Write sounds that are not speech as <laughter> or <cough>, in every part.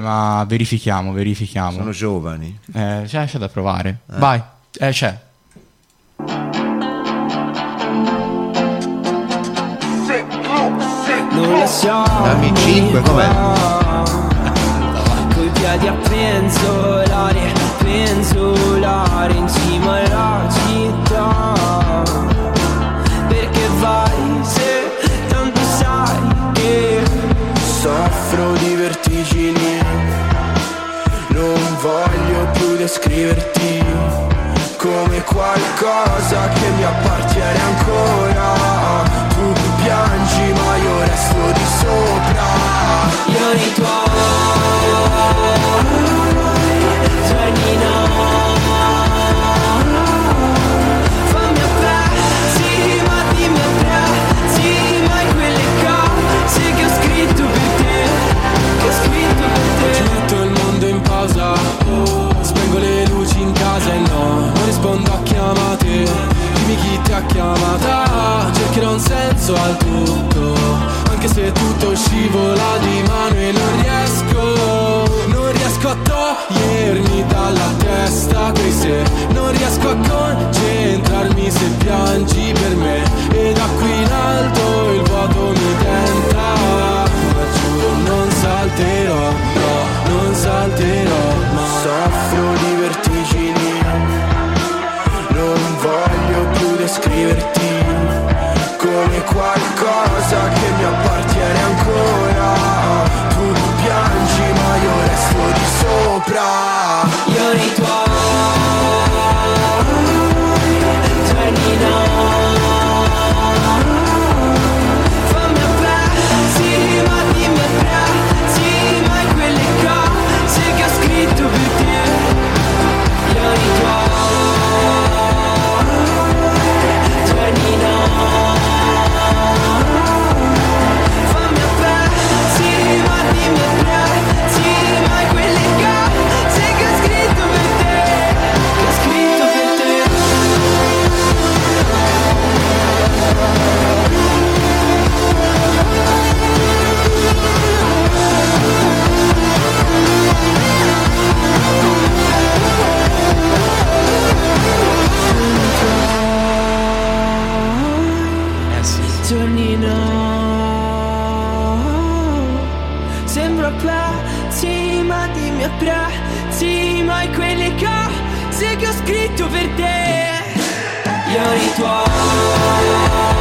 ma verifichiamo, verifichiamo. Sono giovani. Eh, c'è, c'è da provare. Vai, eh, c'è. Non la so Dammi 5, com'è? Coi piedi a penzolare, penzolare in cima alla qualcosa che mi appartiene ancora. Tu piangi ma io resto di sopra. Io nei un senso al tutto Anche se tutto scivola di mano e non riesco Non riesco a togliermi dalla testa quei se Non riesco a concentrarmi Sembra pezzi ma dimmi a prezzi Mai quelle cose che ho. Scritto per te. Io nei tuoi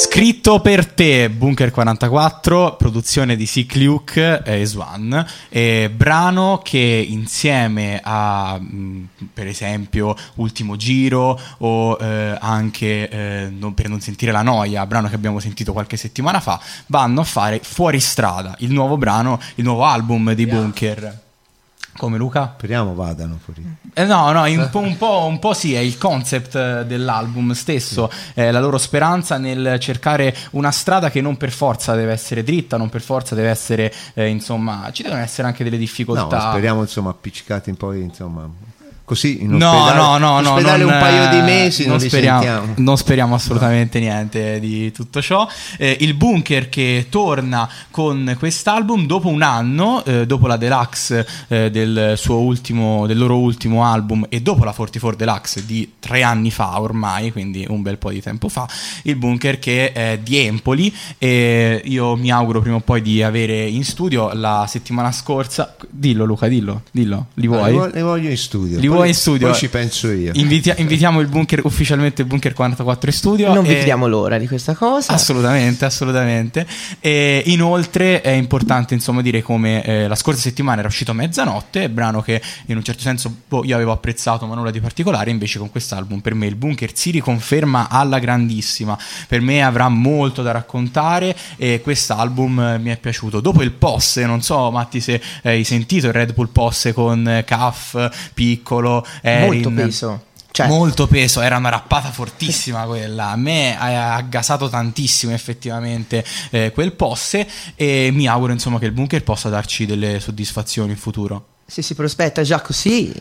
Scritto per te, Bunker 44, produzione di Sick Luke e Swan, e brano che insieme a, mh, per esempio, Ultimo Giro o eh, anche eh, non- Per non sentire la noia, brano che abbiamo sentito qualche settimana fa, vanno a fare Fuori strada, il nuovo brano, il nuovo album di Bunker. Come Luca? Speriamo vadano fuori. Eh no, no, un po', un, po', un po' sì, è il concept eh, dell'album stesso, è la loro speranza nel cercare una strada che non per forza deve essere dritta, non per forza deve essere, eh, insomma, ci devono essere anche delle No, difficoltà. speriamo insomma appiccicati un po', insomma, così in No, ospedale, no, no, in no, ospedale non, un paio di eh, mesi non, speriamo, non speriamo assolutamente niente di tutto ciò. Eh, il Bunker che torna con quest'album dopo un anno, eh, dopo la deluxe eh, del, suo ultimo, del loro ultimo album e dopo la 44 Deluxe di tre anni fa ormai, quindi un bel po' di tempo fa, il Bunker che è di Empoli e io mi auguro prima o poi di avere in studio la settimana scorsa. Dillo Luca, dillo, dillo, li No, vuoi? li, vo- li voglio in studio. Li poi, vuoi in studio? Poi ci penso io. Inviti- invitiamo il bunker ufficialmente il bunker 44 in studio. Non e- vediamo l'ora di questa cosa. Assolutamente, assolutamente. E inoltre è importante insomma dire come eh, la scorsa settimana era uscito a mezzanotte, brano che in un certo senso boh, io avevo apprezzato ma nulla di particolare, invece con quest'album per me il bunker si riconferma alla grandissima, per me avrà molto da raccontare e quest'album eh, mi è piaciuto. Dopo il Posse, non so Matti se hai sentito il Red Bull Posse con eh, Caff, Piccolo, Erin. Molto peso. Cioè, Molto peso, era una rappata fortissima <laughs> quella. A me ha ha gasato tantissimo effettivamente eh, quel posse e mi auguro insomma che il bunker possa darci delle soddisfazioni in futuro. se si prospetta già così,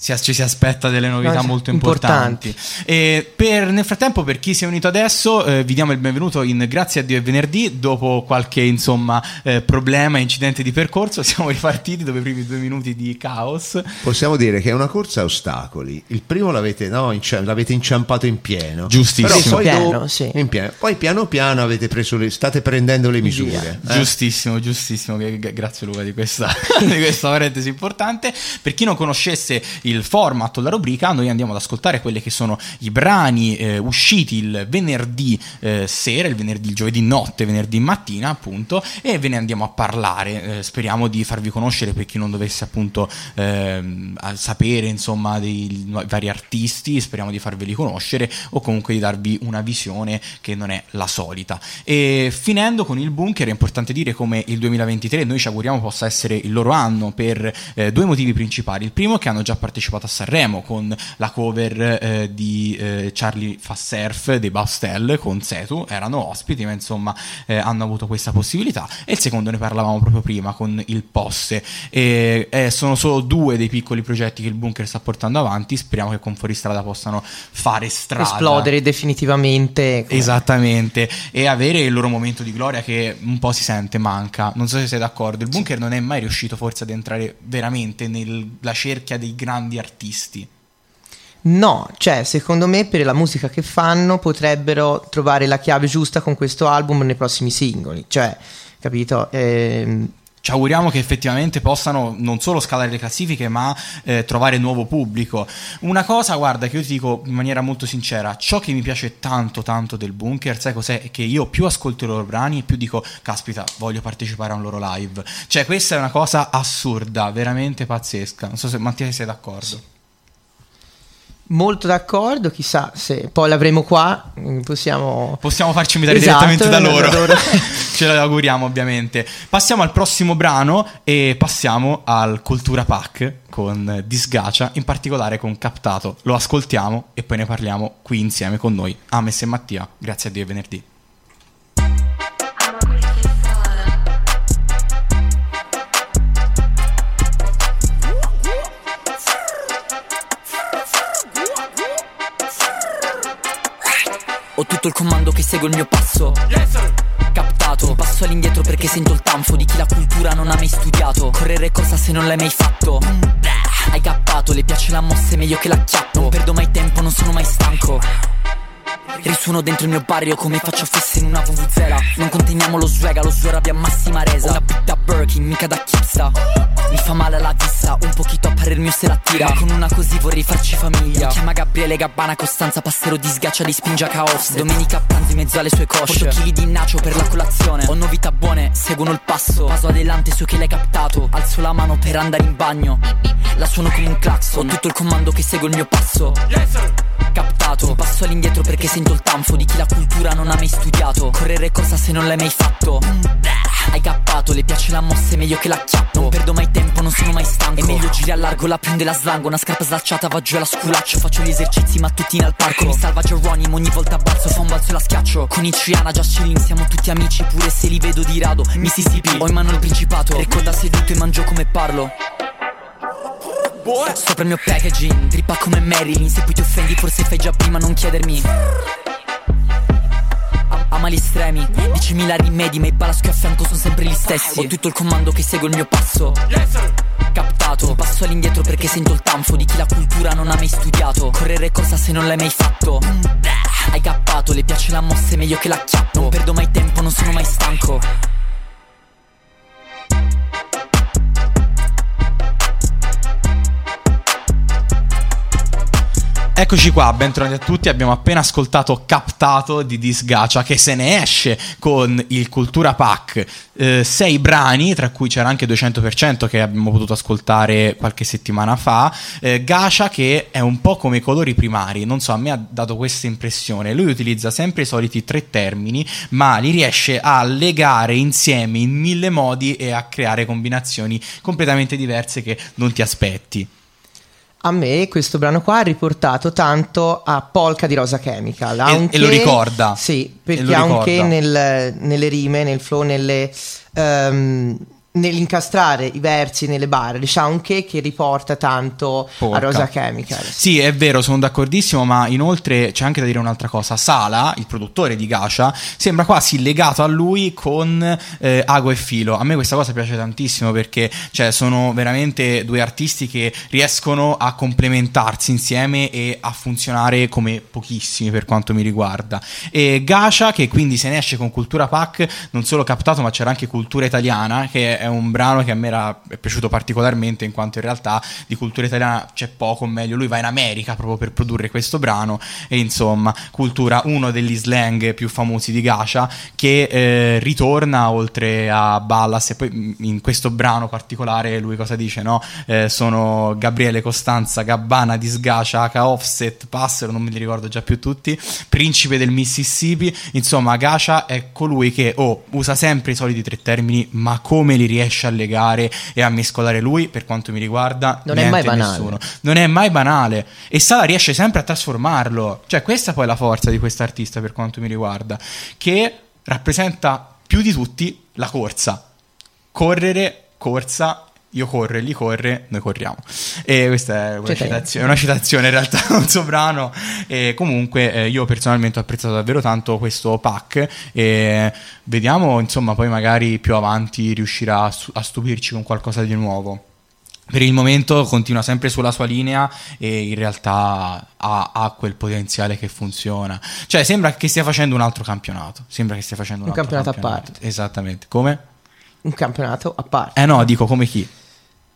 ci si aspetta delle novità No, sì, molto importanti. importanti. E per- nel frattempo, per chi si è unito adesso, eh, vi diamo il benvenuto in Grazie a Dio è venerdì. Dopo qualche insomma eh, problema, incidente di percorso, <laughs> siamo ripartiti dopo i primi due minuti di caos. Possiamo dire che è una corsa a ostacoli. Il primo l'avete, no, inci- l'avete inciampato in pieno. Giustissimo. Poi, In pieno, dopo- sì. in pieno. Poi piano piano avete preso le, state prendendo le misure. eh? Giustissimo, giustissimo. Grazie Luca di questa, <laughs> di questa parentesi importante. Per chi non conoscesse il format o la rubrica, noi andiamo ad ascoltare quelli che sono i brani eh, usciti il venerdì eh, sera, il venerdì, il giovedì notte, venerdì mattina, appunto, e ve ne andiamo a parlare. Eh, speriamo di farvi conoscere per chi non dovesse appunto ehm, sapere, insomma, dei vari artisti, speriamo di farveli conoscere o comunque di darvi una visione che non è la solita. E finendo con il bunker è importante dire come il 2023 noi ci auguriamo possa essere il loro anno per eh, due motivi principali. Il primo è che hanno già partecipato a Sanremo con la cover eh, di eh, Charlie fa surf dei Bastel con Setu, erano ospiti ma insomma eh, hanno avuto questa possibilità. E il secondo ne parlavamo proprio prima con il Posse. E, eh, sono solo due dei piccoli progetti che il bunker sta portando avanti, speriamo che con Fuoristrada possano fare strada. esplodere definitivamente. come- Esattamente, e avere il loro momento di gloria che un po' si sente manca. Non so se sei d'accordo. Il bunker non è mai riuscito forse ad entrare veramente nella cerchia dei grandi artisti. No, cioè, secondo me per la musica che fanno potrebbero trovare la chiave giusta con questo album nei prossimi singoli. Cioè, capito? Ehm, Ci auguriamo che effettivamente possano non solo scalare le classifiche, ma eh, trovare nuovo pubblico. Una cosa, guarda, che io ti dico in maniera molto sincera: ciò che mi piace tanto, tanto del bunker, sai cos'è? È che io più ascolto i loro brani e più dico, caspita, voglio partecipare a un loro live. Cioè, questa è una cosa assurda, veramente pazzesca. Non so se Mattia sei d'accordo. Molto d'accordo, chissà se poi l'avremo qua, mm, possiamo... Possiamo farci invitare Esatto, direttamente da loro. loro. <laughs> Ce auguriamo, ovviamente. Passiamo al prossimo brano e passiamo al Cultura Pack con Disgacia, in particolare con Captato. Lo ascoltiamo e poi ne parliamo qui insieme con noi, Ames e Mattia. Grazie a Dio è venerdì. Tutto il comando che segue il mio passo. Captato Un passo all'indietro perché sento il tanfo Di chi la cultura non ha mai studiato. Correre cosa se non l'hai mai fatto. Hai cappato, le piace la mossa è meglio che la chiappo Non perdo mai tempo, non sono mai stanco Risuono dentro il mio barrio come faccio fesse in una vuvuzela. Non conteniamo lo swag, lo swag abbia massima resa. Una big da Birkin, mica da chipsta Mi fa male alla vista, un pochino a parer mio se la tira. Ma con una così vorrei farci famiglia. Mi chiama Gabriele Gabbana, Costanza Passero di sgaccia di spingia caos. Domenica a pranzo in mezzo alle sue cosce. Porto chili di nacio per la colazione. Ho novità buone, seguono il passo. Paso adelante so che l'hai captato. Alzo la mano per andare in bagno. La suono come un clacson. Ho tutto il comando che segue il mio passo. Captato Un passo all'indietro perché sento il tanfo Di chi la cultura non ha mai studiato. Correre cosa se non l'hai mai fatto. Hai cappato, le piace la mossa è meglio che la chiappo Non perdo mai tempo, non sono mai stanco. È meglio giri a largo, la prende la slango. Una scarpa slacciata va giù alla sculaccio. Faccio gli esercizi mattutini al parco. Mi salva Geronimo, ogni volta balzo Fa un balzo e la schiaccio. Con i Ciana, già chilling, siamo tutti amici Pure se li vedo di rado. Mississippi, ho in mano il principato. Ricorda seduto e mangio come parlo Sopra il mio packaging, drippa come Marilyn. Se poi ti offendi forse fai già prima non chiedermi. Am- Ama gli estremi, 10.000 rimedi Ma i balaschi a fianco sono sempre gli stessi. Ho tutto il comando che segue il mio passo. Captato, un passo all'indietro perché sento il tanfo Di chi la cultura non ha mai studiato. Correre cosa se non l'hai mai fatto. Hai cappato, le piace la mossa è meglio che la chiappo. Non perdo mai tempo, non sono mai stanco Eccoci qua, bentornati a tutti. Abbiamo appena ascoltato Captato di Disgacia che se ne esce con il Cultura Pack. Eh, sei brani, tra cui c'era anche 200% che abbiamo potuto ascoltare qualche settimana fa. Eh, Gacia che è un po' come i colori primari, non so, a me ha dato questa impressione. Lui utilizza sempre i soliti tre termini, ma li riesce a legare insieme in mille modi e a creare combinazioni completamente diverse che non ti aspetti. A me questo brano qua ha riportato tanto a Polka di Rosa Chemical. E- anche- e lo ricorda. Sì, perché lo anche ricorda. nel- nelle rime, nel flow, nelle, ehm, nell'incastrare i versi nelle barre, c'è anche che riporta tanto Polka. a Rosa Chemical. Sì, è vero, sono d'accordissimo, ma inoltre c'è anche da dire un'altra cosa. Sala, il produttore di Gasha, sembra quasi legato a lui con eh, Ago e Filo. A me questa cosa piace tantissimo perché cioè, sono veramente due artisti che riescono a complementarsi insieme e a funzionare come pochissimi per quanto mi riguarda. E Gasha, che quindi se ne esce con Cultura Pack, non solo captato, ma c'era anche Cultura Italiana, che è un brano che a me era è piaciuto particolarmente in quanto in realtà di cultura italiana c'è poco, o meglio, lui va in America proprio per produrre questo brano e insomma, cultura, uno degli slang più famosi di Gasha che eh, ritorna oltre a Ballas e poi mh, in questo brano particolare lui cosa dice, no? Eh, sono Gabriele Costanza, Gabbana di Sgasha, H Offset, Passero, non me li ricordo già più tutti, Principe del Mississippi, insomma Gasha è colui che oh, usa sempre i soliti tre termini, ma come li riesce a legare e a mescolare lui, per quanto mi riguarda, Non è niente mai e banale. nessuno. Non è mai banale e Sala riesce sempre a trasformarlo. Cioè, questa poi è la forza di quest'artista per quanto mi riguarda, che rappresenta più di tutti la corsa. Correre, corsa, io corro e lui corre, noi corriamo. E questa è una, citazione, una citazione in realtà, <laughs> un soprano. E comunque eh, io personalmente ho apprezzato davvero tanto questo pack e vediamo insomma poi magari più avanti riuscirà a, a stupirci con qualcosa di nuovo. Per il momento continua sempre sulla sua linea e in realtà ha, ha quel potenziale che funziona. Cioè sembra che stia facendo un altro campionato. Sembra che stia facendo un, Un altro campionato a parte. Esattamente. Come? Un campionato a parte. Eh no, dico come chi?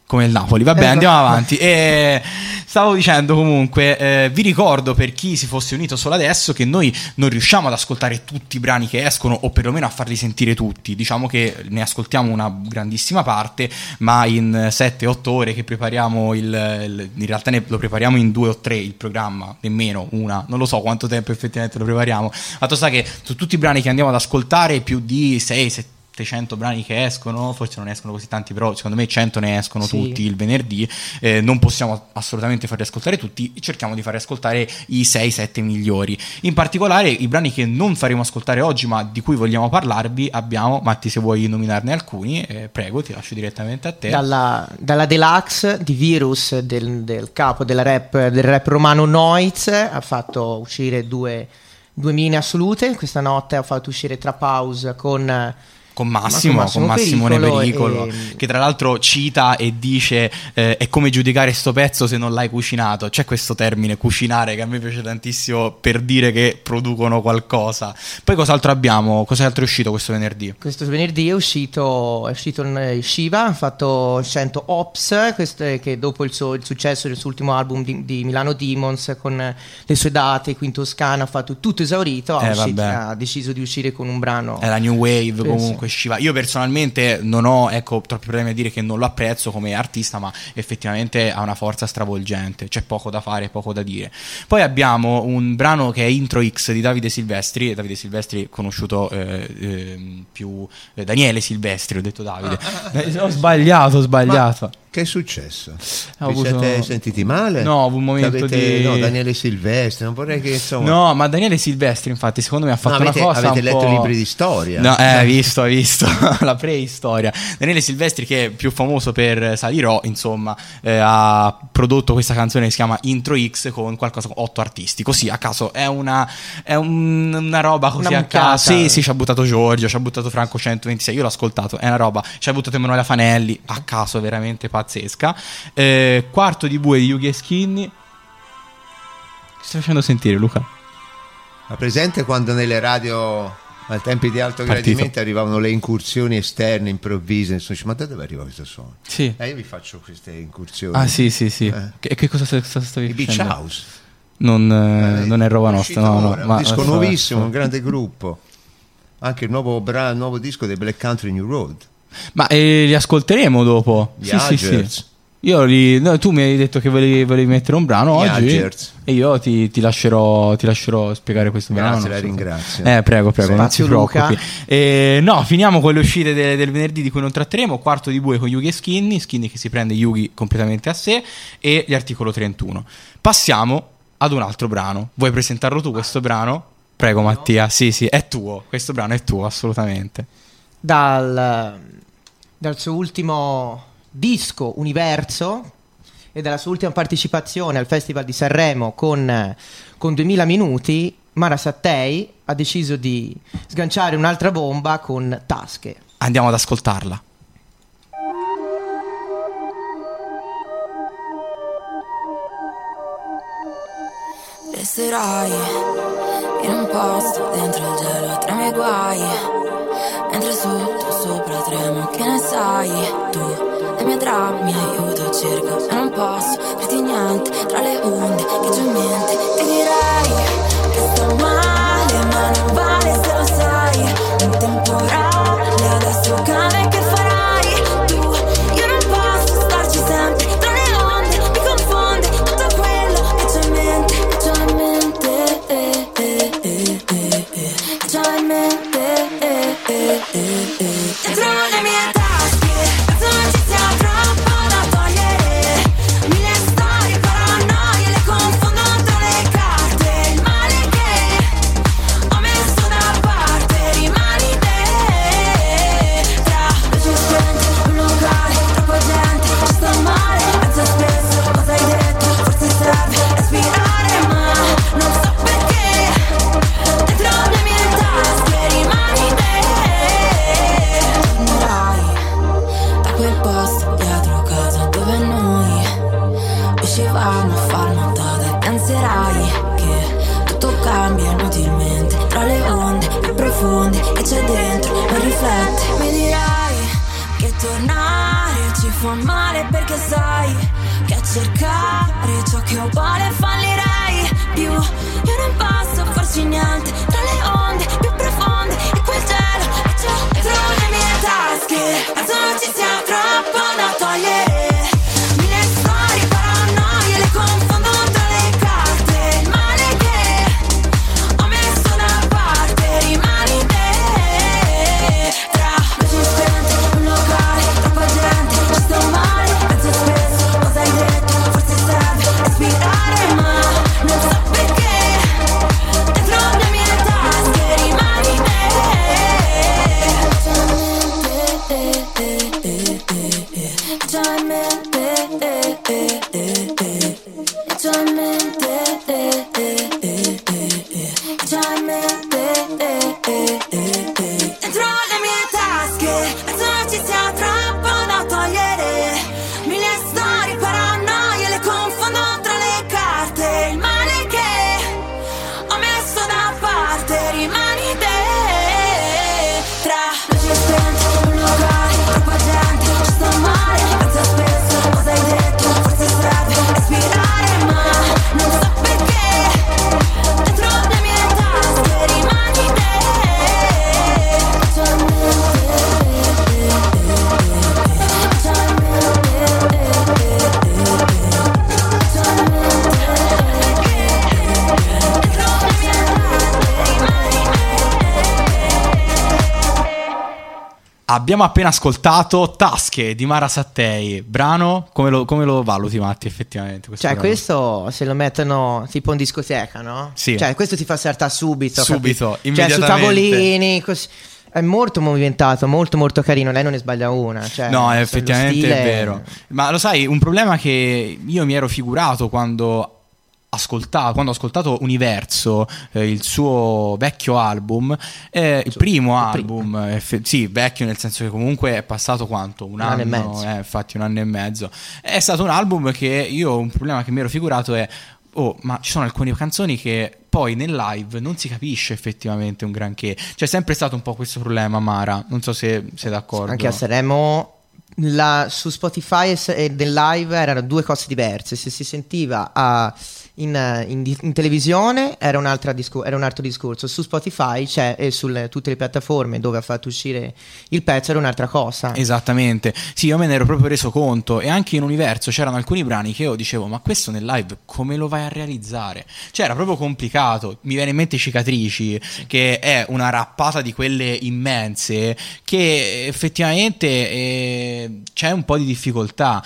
Come il Napoli. Vabbè, Eh, andiamo avanti. E stavo dicendo comunque, eh, vi ricordo per chi si fosse unito solo adesso che noi non riusciamo ad ascoltare tutti i brani che escono o perlomeno a farli sentire tutti. Diciamo che ne ascoltiamo una grandissima parte, ma in 7-8 ore che prepariamo il, il- in realtà ne- lo prepariamo in 2 o 3 il programma, nemmeno una, non lo so quanto tempo effettivamente lo prepariamo. Fatto sta che su tutti i brani che andiamo ad ascoltare più di 6 7 700 brani che escono, forse non escono così tanti, però secondo me 100 ne escono Sì. tutti il venerdì. eh, non possiamo assolutamente farli ascoltare tutti, cerchiamo di farli ascoltare i 6-7 migliori. In particolare, i brani che non faremo ascoltare oggi, ma di cui vogliamo parlarvi, abbiamo, Matti, se vuoi nominarne alcuni, eh, prego, ti lascio direttamente a te. Dalla, dalla deluxe di Virus del, del capo della rap, del rap romano Noiz ha fatto uscire due, due mini assolute. Questa notte ha fatto uscire Trap House con con Massimo, Ma con con Massimo Pericolo e- che tra l'altro cita e dice eh, è come giudicare sto pezzo se non l'hai cucinato. C'è questo termine cucinare che a me piace tantissimo per dire che producono qualcosa. Poi cos'altro abbiamo? Cos'altro è uscito questo venerdì? Questo venerdì è uscito, è uscito in- Shiva, ha fatto 100 Ops, questo è che dopo il, suo- il successo del suo ultimo album di, di Milano Demons con le sue date qui in Toscana, ha fatto tutto esaurito, ha, Eh, uscito- ha deciso di uscire con un brano. È la new wave Penso. comunque Shiva. Io personalmente non ho ecco, troppi problemi a dire che non lo apprezzo come artista, ma effettivamente ha una forza stravolgente. C'è poco da fare, poco da dire. Poi abbiamo un brano che è Intro X di Davide Silvestri. Davide Silvestri, conosciuto eh, ehm, più eh, Daniele Silvestri, ho detto Davide. Eh, ho sbagliato, ho sbagliato. Che è successo? Ho Vi avuto- siete sentiti male? No, un momento Avete- di- No, Daniele Silvestri, non vorrei che insomma... No, ma Daniele Silvestri, infatti, secondo me ha fatto No, avete- una cosa. avete letto libri di storia? No, eh, hai visto, hai visto <laughs> la preistoria. Daniele Silvestri, che è più famoso per Salirò, insomma, eh, ha prodotto questa canzone che si chiama Intro X con qualcosa con otto artisti. Così a caso è una, è un- una roba così Una a caso. Sì, sì, ci ha buttato Giorgio, ci ha buttato Franco 126. Io l'ho ascoltato, è una roba. Ci ha buttato Emanuela Fanelli, a caso, veramente pazzesca. Eh, quarto di bue di Yugi e Skinny. Che stai facendo sentire, Luca? Ma presente quando nelle radio ai tempi di alto Partito. gradimento arrivavano le incursioni esterne improvvise, insomma, ma da dove arriva questo suono? Sì. Eh, io vi faccio queste incursioni. Ah, sì, sì, sì. Eh. Che, che cosa, stavi I Beach? House. Non, eh, Eh, non è roba nostra, no, no. ma- un disco ma- nuovissimo, un grande gruppo. Anche il nuovo, bra- nuovo disco dei Black Country New Road. Ma eh, li ascolteremo dopo. Gli Sì, sì, sì. Io li- no, tu mi hai detto che volevi, volevi mettere un brano oggi Adgers. e io ti, ti lascerò, ti lascerò spiegare questo brano. Grazie, non la ringrazio. Eh, prego, prego, non Spazio ti preoccupi. Luca. Eh, no, finiamo con le uscite de- del venerdì di cui non tratteremo. Quarto di bue con Yugi e Skinny. Skinny che si prende Yugi completamente a sé e gli articolo 31. Passiamo ad un altro brano. Vuoi presentarlo tu questo brano? Prego, Mattia. Sì, sì, è tuo. Questo brano è tuo, assolutamente. Dal, dal suo ultimo disco Universo e dalla sua ultima partecipazione al Festival di Sanremo con, con 2000 minuti, Mara Sattei ha deciso di sganciare un'altra bomba con Tasche. Andiamo ad ascoltarla. Resterai in un posto dentro il gelo tra i miei guai Mentre sotto sopra tremo che ne sai tu Dei miei drammi. Aiuto cerco e non posso dirti niente. Tra le onde che c'ho in mente ti direi Che sto male ma non vale se lo sai. Un temporale adesso cade che farai? Tu Io non posso starci sempre. Tra le onde Mi confonde tutto quello che c'ho in mente Che c'ho in mente eh, eh, eh, eh, eh, Che c'ho in mente eh, eh, eh, eh. Dentro le mie male perché sai Che a cercare ciò che ho vuole fallirei più. Io non posso farci niente Abbiamo appena ascoltato Tasche di Mara Sattei. Brano, come lo, come lo valuti, Matti, effettivamente? questo Cioè, brano? questo se lo mettono tipo in discoteca, no? Sì. Cioè, questo ti fa saltare subito. Subito, capito? Cioè, su immediatamente. tavolini, così. È molto movimentato, molto molto carino. Lei non ne sbaglia una. Cioè, No, effettivamente stile- è vero. Ma lo sai, un problema che io mi ero figurato quando ascoltavo, quando ho ascoltato Universo, eh, il suo vecchio album, eh, il primo il album, eff- sì, vecchio nel senso che comunque è passato quanto? Un, Un anno e mezzo. eh, infatti un anno e mezzo. È stato un album che io, un problema che mi ero figurato è, oh, ma ci sono alcune canzoni che poi nel live non si capisce effettivamente un granché. C'è sempre stato un po' questo problema, Mara, non so se sei d'accordo. Anche a Sanremo. la- su Spotify e e nel live erano due cose diverse. Se si sentiva a in, eh, in in televisione era, un'altra discu- era un altro discorso, su Spotify e su tutte le piattaforme dove ha fatto uscire il pezzo era un'altra cosa. Esattamente, sì, io me ne ero proprio reso conto e anche in universo c'erano alcuni brani che io dicevo, ma questo nel live come lo vai a realizzare? Cioè era proprio complicato, mi viene in mente Cicatrici, che è una rappata di quelle immense, che effettivamente eh, c'è un po' di difficoltà.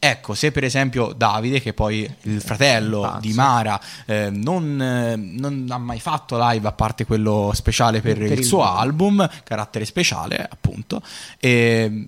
Ecco, se per esempio Davide, che poi il fratello Pazzo. di Mara, eh, non, eh, non ha mai fatto live a parte quello speciale per, Per il il suo video. album, carattere speciale appunto, e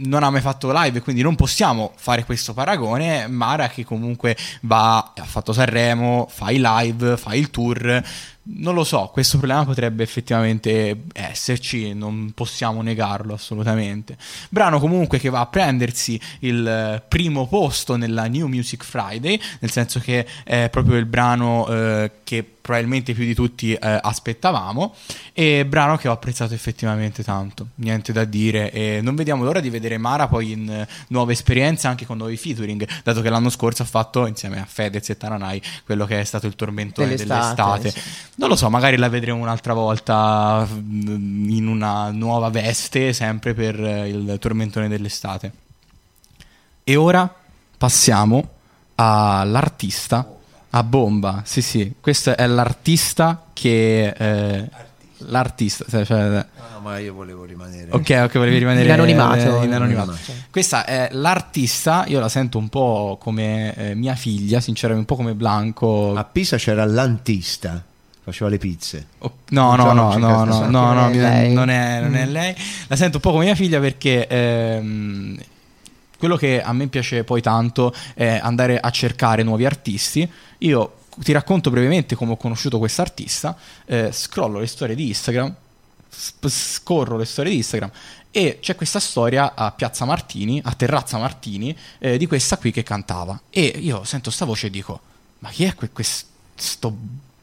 non ha mai fatto live, quindi non possiamo fare questo paragone. Mara che comunque va, ha fatto Sanremo, fa i live, fa il tour. Non lo so, questo problema potrebbe effettivamente esserci, non possiamo negarlo assolutamente. Brano comunque che va a prendersi il eh, primo posto nella New Music Friday, nel senso che è proprio il brano eh, che probabilmente più di tutti eh, aspettavamo e brano che ho apprezzato effettivamente tanto, niente da dire e non vediamo l'ora di vedere Mara poi in eh, nuove esperienze anche con nuovi featuring, dato che l'anno scorso ha fatto insieme a Fedez e Taranai quello che è stato il tormentone Dell'estate, dell'estate. sì. Non lo so, magari la vedremo un'altra volta mm, in una nuova veste, sempre per eh, il tormentone dell'estate. E ora passiamo all'artista, a Bomba. Sì, sì, questo è l'artista che... eh, l'artista, cioè, cioè, No, no, ma io volevo rimanere. Ok, ok, volevi rimanere In anonimato. eh, in anonimato. Anonimato. Questa è l'artista, io la sento un po' come eh, mia figlia, sinceramente, un po' come Blanco. A Pisa c'era l'antista, faceva le pizze. Oh, no, no, Non no, no, no, no, che no, è non è, non è lei. La sento un po' come mia figlia perché ehm, quello che a me piace poi tanto è andare a cercare nuovi artisti. Io ti racconto brevemente come ho conosciuto quest'artista, eh, scrollo le storie di Instagram, scorro le storie di Instagram e c'è questa storia a Piazza Martini, a Terrazza Martini, eh, di questa qui che cantava. E io sento sta voce e dico, ma chi è que- questo,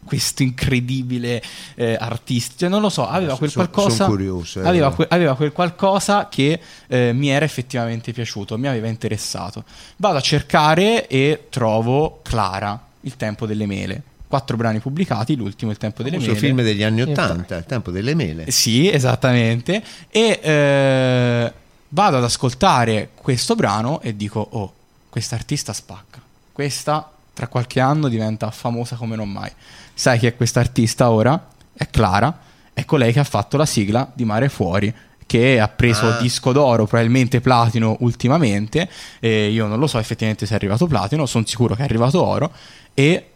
questo incredibile eh, artista? Cioè, non lo so, aveva quel qualcosa... curioso, eh. aveva, que- aveva quel qualcosa che eh, mi era effettivamente piaciuto, mi aveva interessato. Vado a cercare e trovo Clara, Il tempo delle mele. Quattro brani pubblicati, l'ultimo Il tempo delle mele. film degli anni Ottanta, il tempo delle mele. Eh, Sì, esattamente. E eh, vado ad ascoltare questo brano e dico: Oh, quest'artista spacca. Questa tra qualche anno diventa famosa come non mai. Sai chi è quest'artista ora? È Clara. È colei che ha fatto la sigla di Mare Fuori. Che ha preso Ah. disco d'oro, probabilmente platino ultimamente. E io non lo so effettivamente se è arrivato platino, sono sicuro che è arrivato oro. E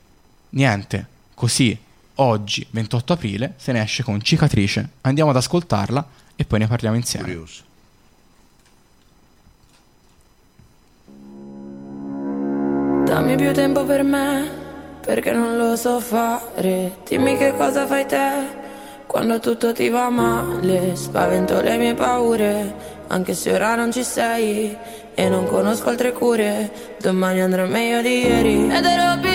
niente, così oggi, 28 aprile, se ne esce con Cicatrice. Andiamo ad ascoltarla e poi ne parliamo insieme. Curioso. Dammi più tempo per me, perché non lo so fare. Dimmi che cosa fai te, quando tutto ti va male. Spavento le mie paure, anche se ora non ci sei. E non conosco altre cure, domani andrà meglio di ieri. Ed ero piccola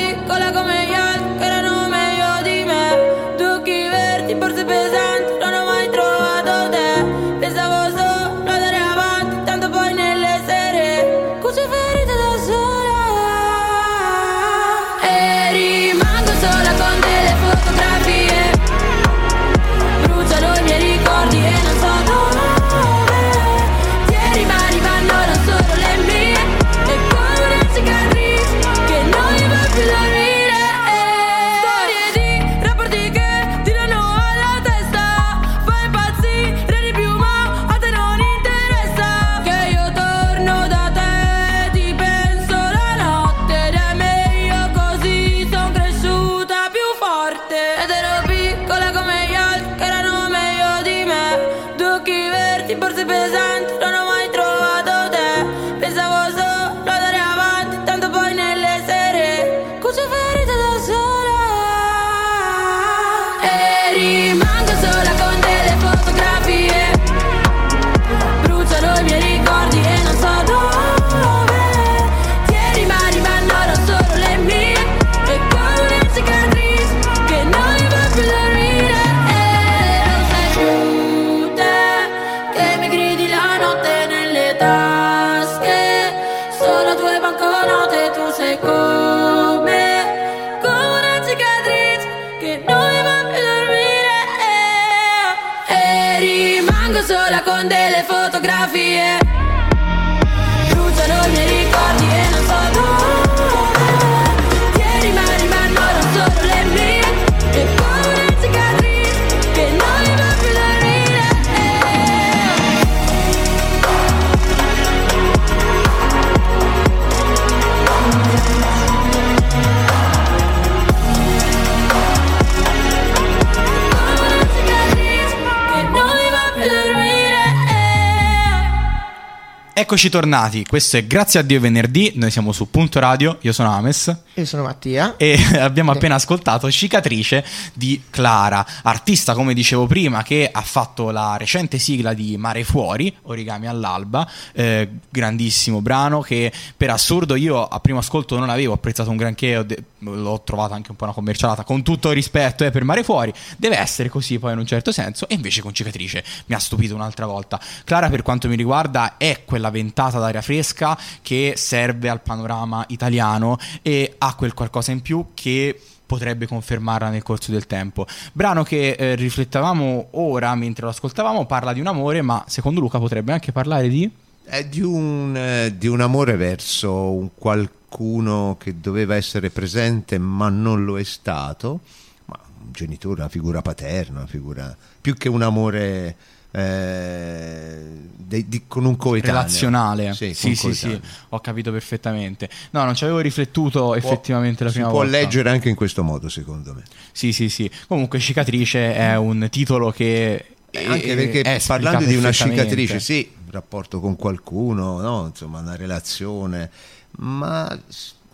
Eccoci tornati, questo è Grazie a Dio venerdì, noi siamo su Punto Radio, io sono Ames. Io sono Mattia. e <laughs> abbiamo appena ascoltato Cicatrice di Clara, artista come dicevo prima che ha fatto la recente sigla di Mare Fuori, Origami all'alba, eh, grandissimo brano che per assurdo io a primo ascolto non avevo apprezzato un granché, l'ho trovata anche un po' una commercialata, con tutto il rispetto eh, per Mare Fuori, deve essere così poi in un certo senso e invece con Cicatrice mi ha stupito un'altra volta. Clara per quanto mi riguarda è quella ventata d'aria fresca che serve al panorama italiano e ha quel qualcosa in più che potrebbe confermarla nel corso del tempo. Brano che eh, riflettavamo ora mentre lo ascoltavamo parla di un amore, ma secondo Luca potrebbe anche parlare di È di un, eh, di un amore verso un qualcuno che doveva essere presente ma non lo è stato, ma un genitore, una figura paterna, una figura più che un amore eh, di- con un coetaneo. relazionale. Sì, Sì, sì, sì, ho capito perfettamente. No, non ci avevo riflettuto Può- effettivamente la si prima può volta. leggere anche in questo modo, secondo me. Sì, sì, sì. Comunque cicatrice è un titolo che Eh, anche perché parlando di una cicatrice, sì, un rapporto con qualcuno, no? insomma, una relazione, ma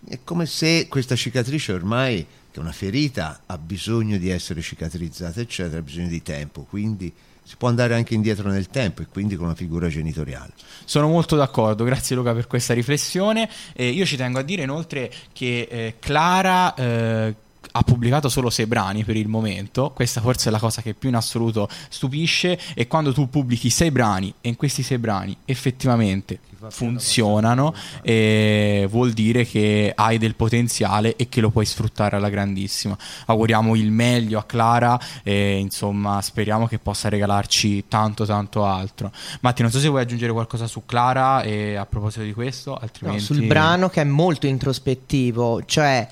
è come se questa cicatrice ormai, che è una ferita, ha bisogno di essere cicatrizzata, eccetera, ha bisogno di tempo, quindi si può andare anche indietro nel tempo e quindi con una figura genitoriale. Sono molto d'accordo, grazie Luca per questa riflessione. Eh, io ci tengo a dire inoltre che eh, Clara eh, ha pubblicato solo sei brani per il momento, questa forse è la cosa che più in assoluto stupisce e quando tu pubblichi sei brani e in questi sei brani effettivamente funzionano, eh, vuol dire che hai del potenziale e che lo puoi sfruttare alla grandissima. Auguriamo il meglio a Clara e insomma speriamo che possa regalarci tanto tanto altro. Matti, non so se vuoi aggiungere qualcosa su Clara e a proposito di questo, No, altrimenti... sul brano che è molto introspettivo, cioè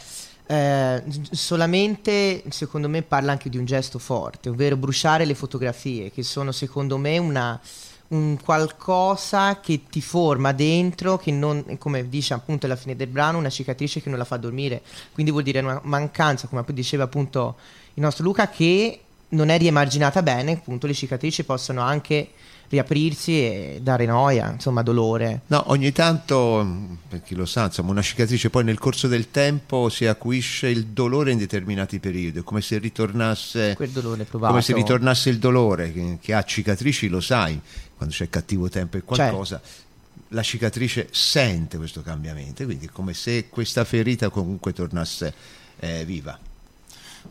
eh, solamente secondo me parla anche di un gesto forte, ovvero bruciare le fotografie, che sono secondo me una, un qualcosa che ti forma dentro, che non, come dice appunto alla fine del brano, una cicatrice che non la fa dormire, quindi vuol dire una mancanza, come diceva appunto il nostro Luca, che non è riemarginata bene, appunto le cicatrici possono anche riaprirsi e dare noia, insomma dolore. No, ogni tanto, per chi lo sa, insomma, una cicatrice poi nel corso del tempo si acuisce il dolore in determinati periodi, è come se ritornasse Quel dolore provato. come se ritornasse il dolore che, che ha cicatrici, lo sai, quando c'è cattivo tempo e qualcosa, la cicatrice sente questo cambiamento, quindi è come se questa ferita comunque tornasse eh, viva.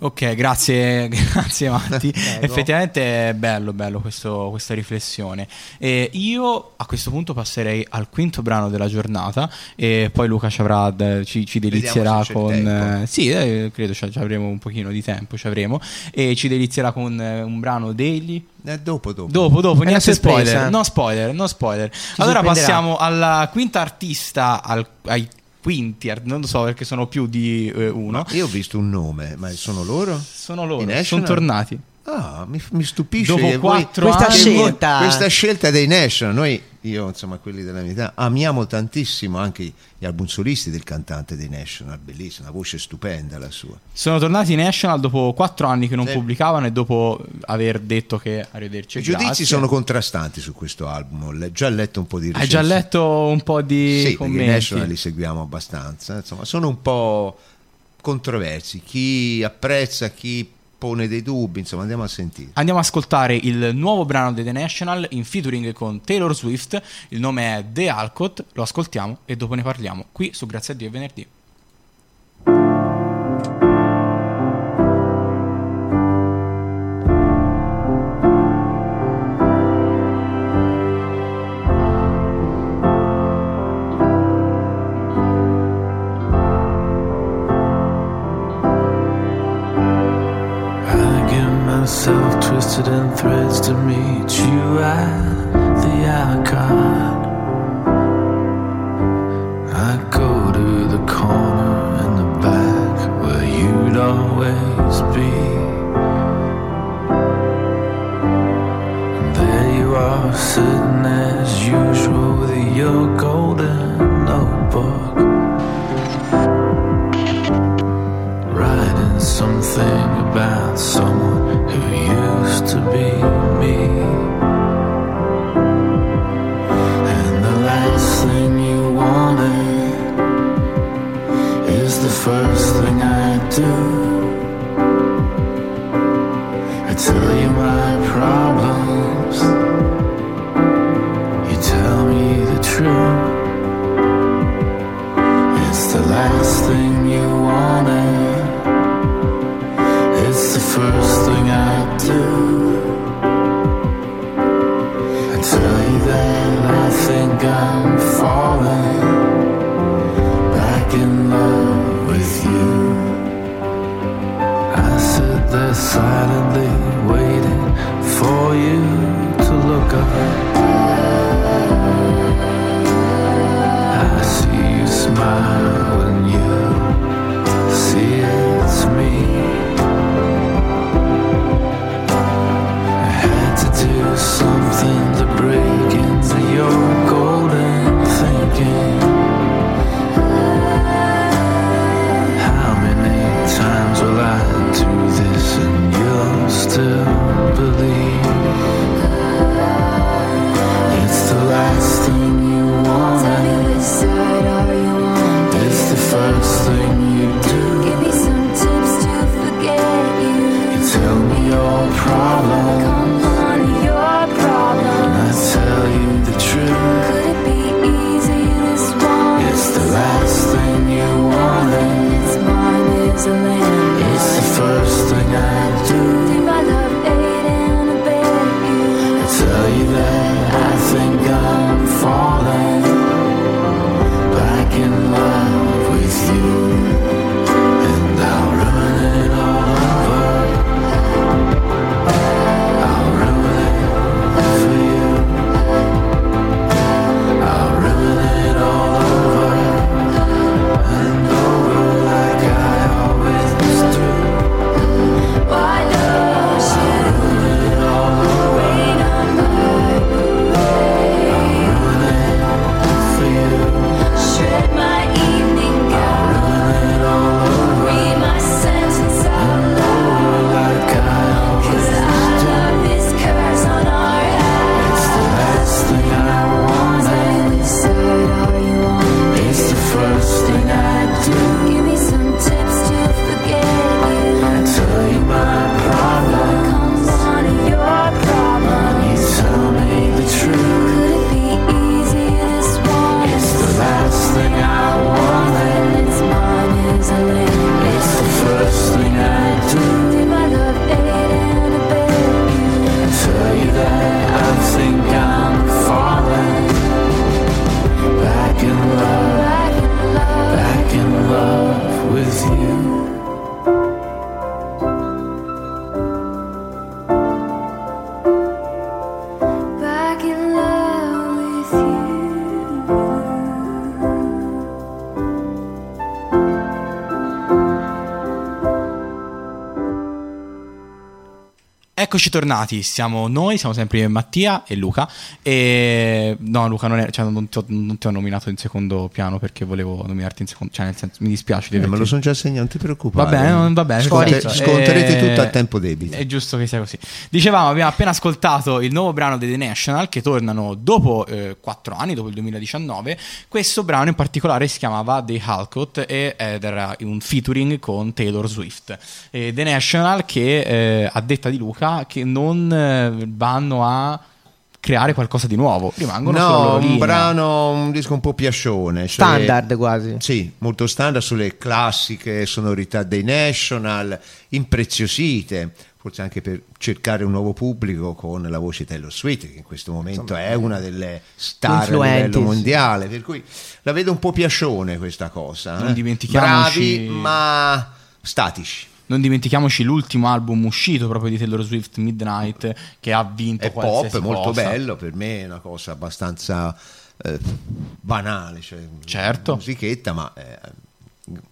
Ok, grazie, <laughs> grazie Matti. <laughs> Prego. Effettivamente è bello, bello questo- questa riflessione. E io a questo punto passerei al quinto brano della giornata e poi Luca ci, avrà, ci, ci delizierà con... eh, sì, eh, credo ci ci avremo un pochino di tempo, ci avremo. E ci delizierà con eh, un brano degli... Eh, dopo, dopo. Dopo, dopo, niente spoiler. No spoiler, no spoiler. allora sorprenderà. passiamo alla quinta artista, al- ai quinti, art- non lo so perché sono più di eh, uno. Io ho visto un nome, ma sono loro? Sono I loro, sono tornati. Ah, mi, mi stupisce Questa anni- scelta. questa scelta dei National, noi, io insomma quelli della mia età, amiamo tantissimo anche gli album solisti del cantante dei National, bellissima, una voce stupenda la sua. Sono tornati i National dopo quattro anni che non Sì. pubblicavano e dopo aver detto che arrivederci. I giudizi grazie. sono contrastanti su questo album, ho già letto un po' di Hai già recensioni. letto un po' di Sì, perché i commenti. National li seguiamo abbastanza, insomma sono un po' controversi, chi apprezza, chi pone dei dubbi, insomma andiamo a sentire. Andiamo ad ascoltare il nuovo brano dei The National in featuring con Taylor Swift. Il nome è The Alcott. Lo ascoltiamo e dopo ne parliamo qui su Grazie a Dio è venerdì. Really my problems. Eccoci tornati, siamo noi, siamo sempre io e Mattia e Luca. E... No, Luca non, è, cioè, non, ti ho, non, ti ho, nominato in secondo piano perché volevo nominarti in secondo cioè nel senso mi dispiace. di Eh, ma lo sono già segnato, non ti preoccupare. Va bene, va bene. Sconte, sconterete eh, tutto a tempo debito. È giusto che sia così. Dicevamo, abbiamo appena ascoltato il nuovo brano dei The National che tornano dopo eh, 4 anni, dopo il 2019. Questo brano in particolare si chiamava The Halcott ed era un featuring con Taylor Swift. E The National che eh, a detta di Luca che non eh, vanno a creare qualcosa di nuovo, rimangono no, solo un brano, un disco un po' piascione, cioè, standard quasi. Sì, molto standard sulle classiche sonorità dei National, impreziosite, forse anche per cercare un nuovo pubblico con la voce Taylor Swift, che in questo momento Insomma, è una eh, delle star a livello mondiale, per cui la vedo un po' piascione questa cosa. Non eh? dimentichiamoci Bravi, ma statici non dimentichiamoci l'ultimo album uscito proprio di Taylor Swift, Midnight, che ha vinto è pop, è molto bello, per me è una cosa abbastanza eh, banale, cioè certo. musichetta, ma... Eh,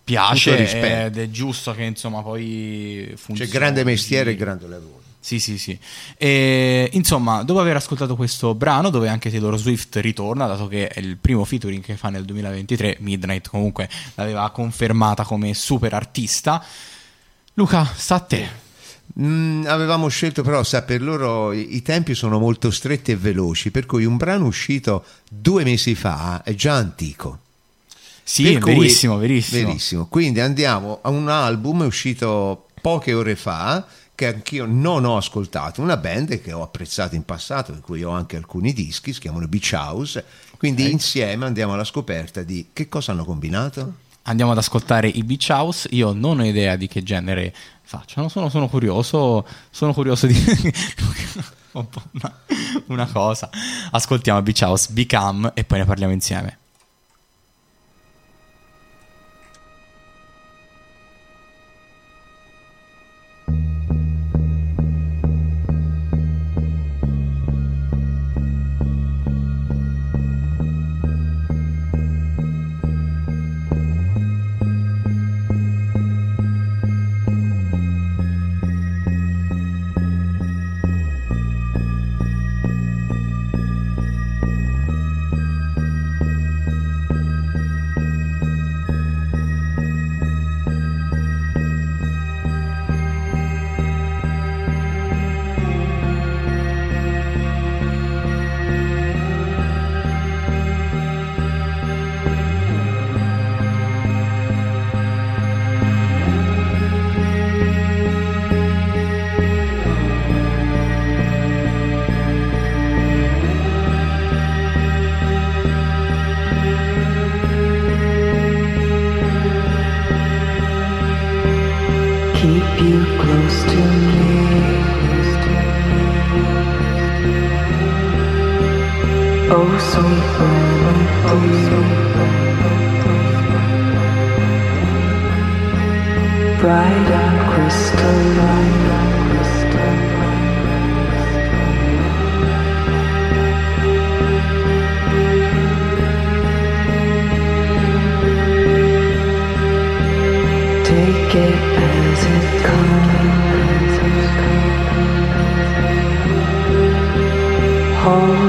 piace ed è giusto che insomma poi cioè, funzioni. C'è grande mestiere e grande lavoro. Sì, sì, sì. E, insomma, dopo aver ascoltato questo brano, dove anche Taylor Swift ritorna, dato che è il primo featuring che fa nel 2023, Midnight comunque l'aveva confermata come super artista. Luca, sta a te. Mm, avevamo scelto però, sa, per loro i, i tempi sono molto stretti e veloci, per cui un brano uscito due mesi fa è già antico. Sì, Per è cui- verissimo, verissimo. verissimo. Quindi andiamo a un album uscito poche ore fa che anch'io non ho ascoltato, una band che ho apprezzato in passato, di cui ho anche alcuni dischi, si chiamano Beach House, quindi insieme andiamo alla scoperta di che cosa hanno combinato. Andiamo ad ascoltare i Beach House. Io non ho idea di che genere facciano. Sono, sono curioso. Sono curioso di. <laughs> un una, una cosa. Ascoltiamo Beach House Become e poi ne parliamo insieme. home.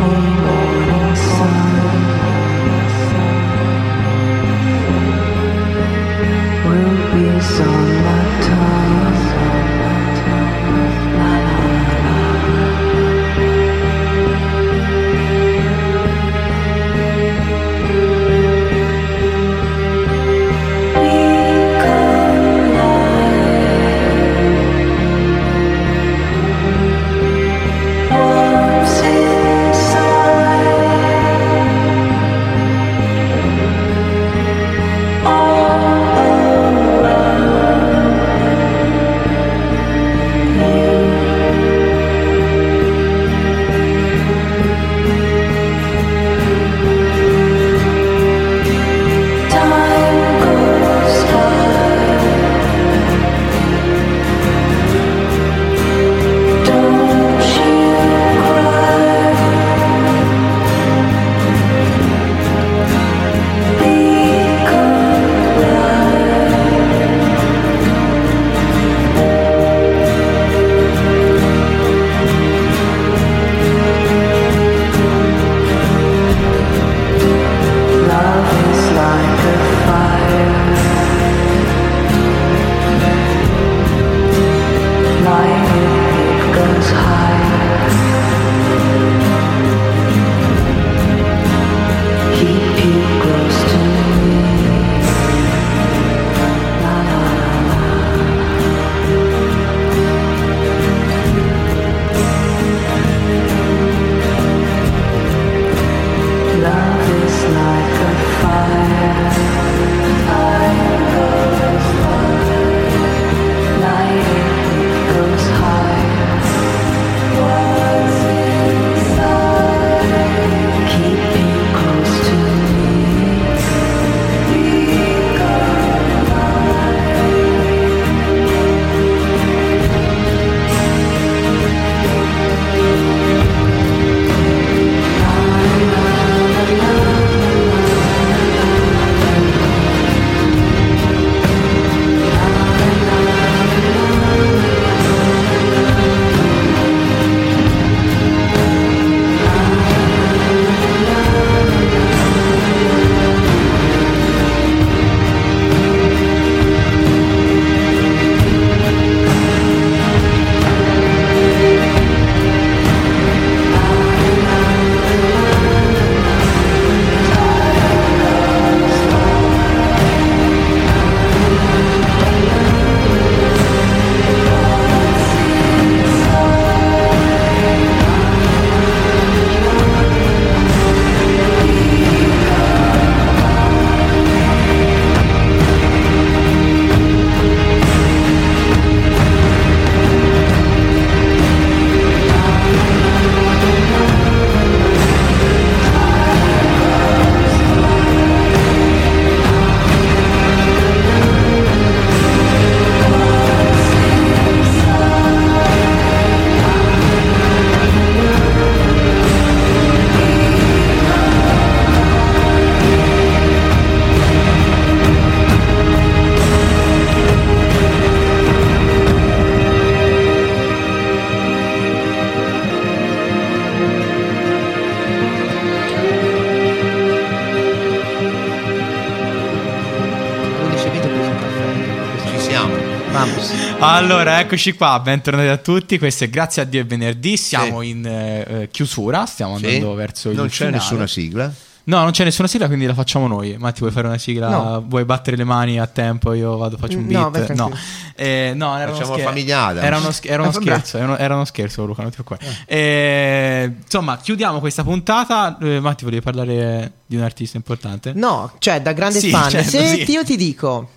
Allora, eccoci qua, bentornati a tutti. Questo è Grazie a Dio è venerdì. Siamo in eh, eh, chiusura, stiamo Sì? andando verso il Non c'è finale. nessuna sigla. No, non c'è nessuna sigla, quindi la facciamo noi. Matti, vuoi fare una sigla? No. Vuoi battere le mani a tempo? Io vado, faccio un No, beat. no, tranquillo. Eh, no era Facciamo uno scher-. Era uno, era uno Eh, vabbè. scherzo. Era uno, era uno scherzo, Luca, non ti preoccupare. Eh, insomma, chiudiamo questa puntata. Eh, Matti, volevi parlare di un artista importante? No, cioè, da grande Sì, fan, certo, se sì. io ti dico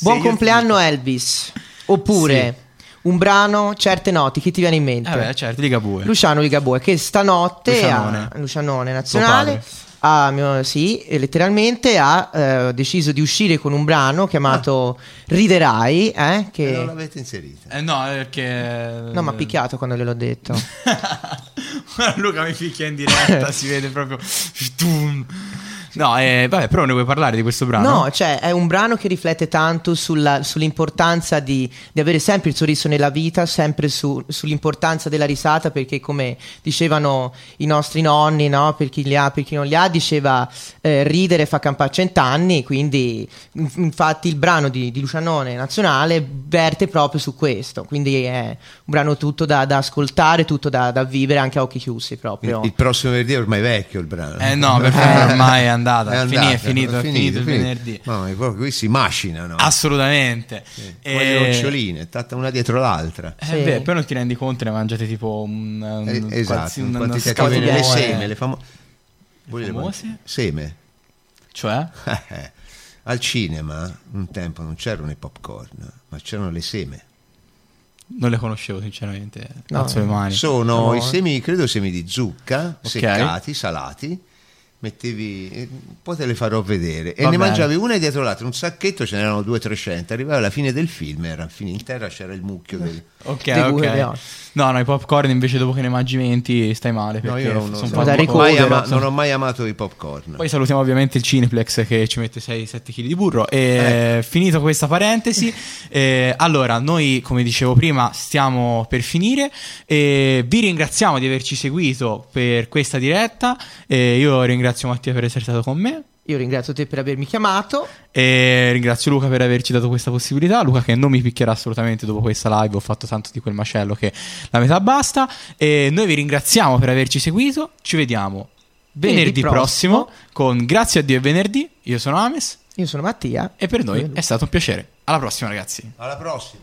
buon compleanno Elvis, oppure un brano, certe noti, chi ti viene in mente? Eh beh, certo, dica pure. Luciano Ligabue, che stanotte Lucianone. ha Lucianone nazionale. Ha, mio- sì, letteralmente ha eh, deciso di uscire con un brano chiamato Riderai, eh, che... non l'avete inserita. Eh, no, perché... No, ma ha picchiato quando gliel'ho detto. <laughs> Luca mi picchia in diretta, si vede proprio. <laughs> No, eh, vabbè, però ne vuoi parlare di questo brano? No, cioè è un brano che riflette tanto sulla- sull'importanza di, di avere sempre il sorriso nella vita, sempre su- sull'importanza della risata, perché come dicevano i nostri nonni, no? per chi li ha, per chi non li ha, diceva eh, ridere fa campare cent'anni, quindi in- infatti il brano di, di Lucianone Nazionale verte proprio su questo, quindi è un brano tutto da, da ascoltare, tutto da, da vivere anche a occhi chiusi Il, proprio. il prossimo venerdì è ormai vecchio il brano. Eh no, perché <laughs> ormai è andata. È andata, è finito, è finito il venerdì. No, ma proprio qui si macinano. Assolutamente. Come le noccioline, tatta una dietro l'altra. Eh, Sì. beh, poi non ti rendi conto, ne mangiate tipo un, un Eh, esatto, qualsi- un di- le seme, le famo- le famose? Seme. Cioè? Eh, Al cinema un tempo non c'erano i popcorn, ma c'erano le seme. Non le conoscevo sinceramente. No. Alzo le mani. Sono No. i semi, credo semi di zucca, Ok. seccati, salati. Mettevi, eh, poi te le farò vedere. E Va ne bene. mangiavi una dietro l'altra, un sacchetto ce n'erano 200-300. Arrivava alla fine del film, era fine in terra, c'era il mucchio del. <laughs> Ok, cui ok. No, no, i popcorn invece dopo che ne mangi 20 stai male. No, Perché io non, sono non- ho mai ama- non ho mai amato i popcorn. Poi salutiamo ovviamente il Cineplex che ci mette 6-7 kg di burro. E finito questa parentesi, <laughs> eh, allora noi, come dicevo prima, stiamo per finire. E vi ringraziamo di averci seguito per questa diretta. E io ringrazio Mattia per essere stato con me. Io ringrazio te per avermi chiamato. E ringrazio Luca per averci dato questa possibilità. Luca che non mi picchierà assolutamente dopo questa live. Ho fatto tanto di quel macello che la metà basta. E noi vi ringraziamo per averci seguito. Ci vediamo venerdì Venerdì prossimo, prossimo. con Grazie a Dio è venerdì. Io sono Ames. Io sono Mattia. E per noi è stato un piacere. Alla prossima, ragazzi. Alla prossima.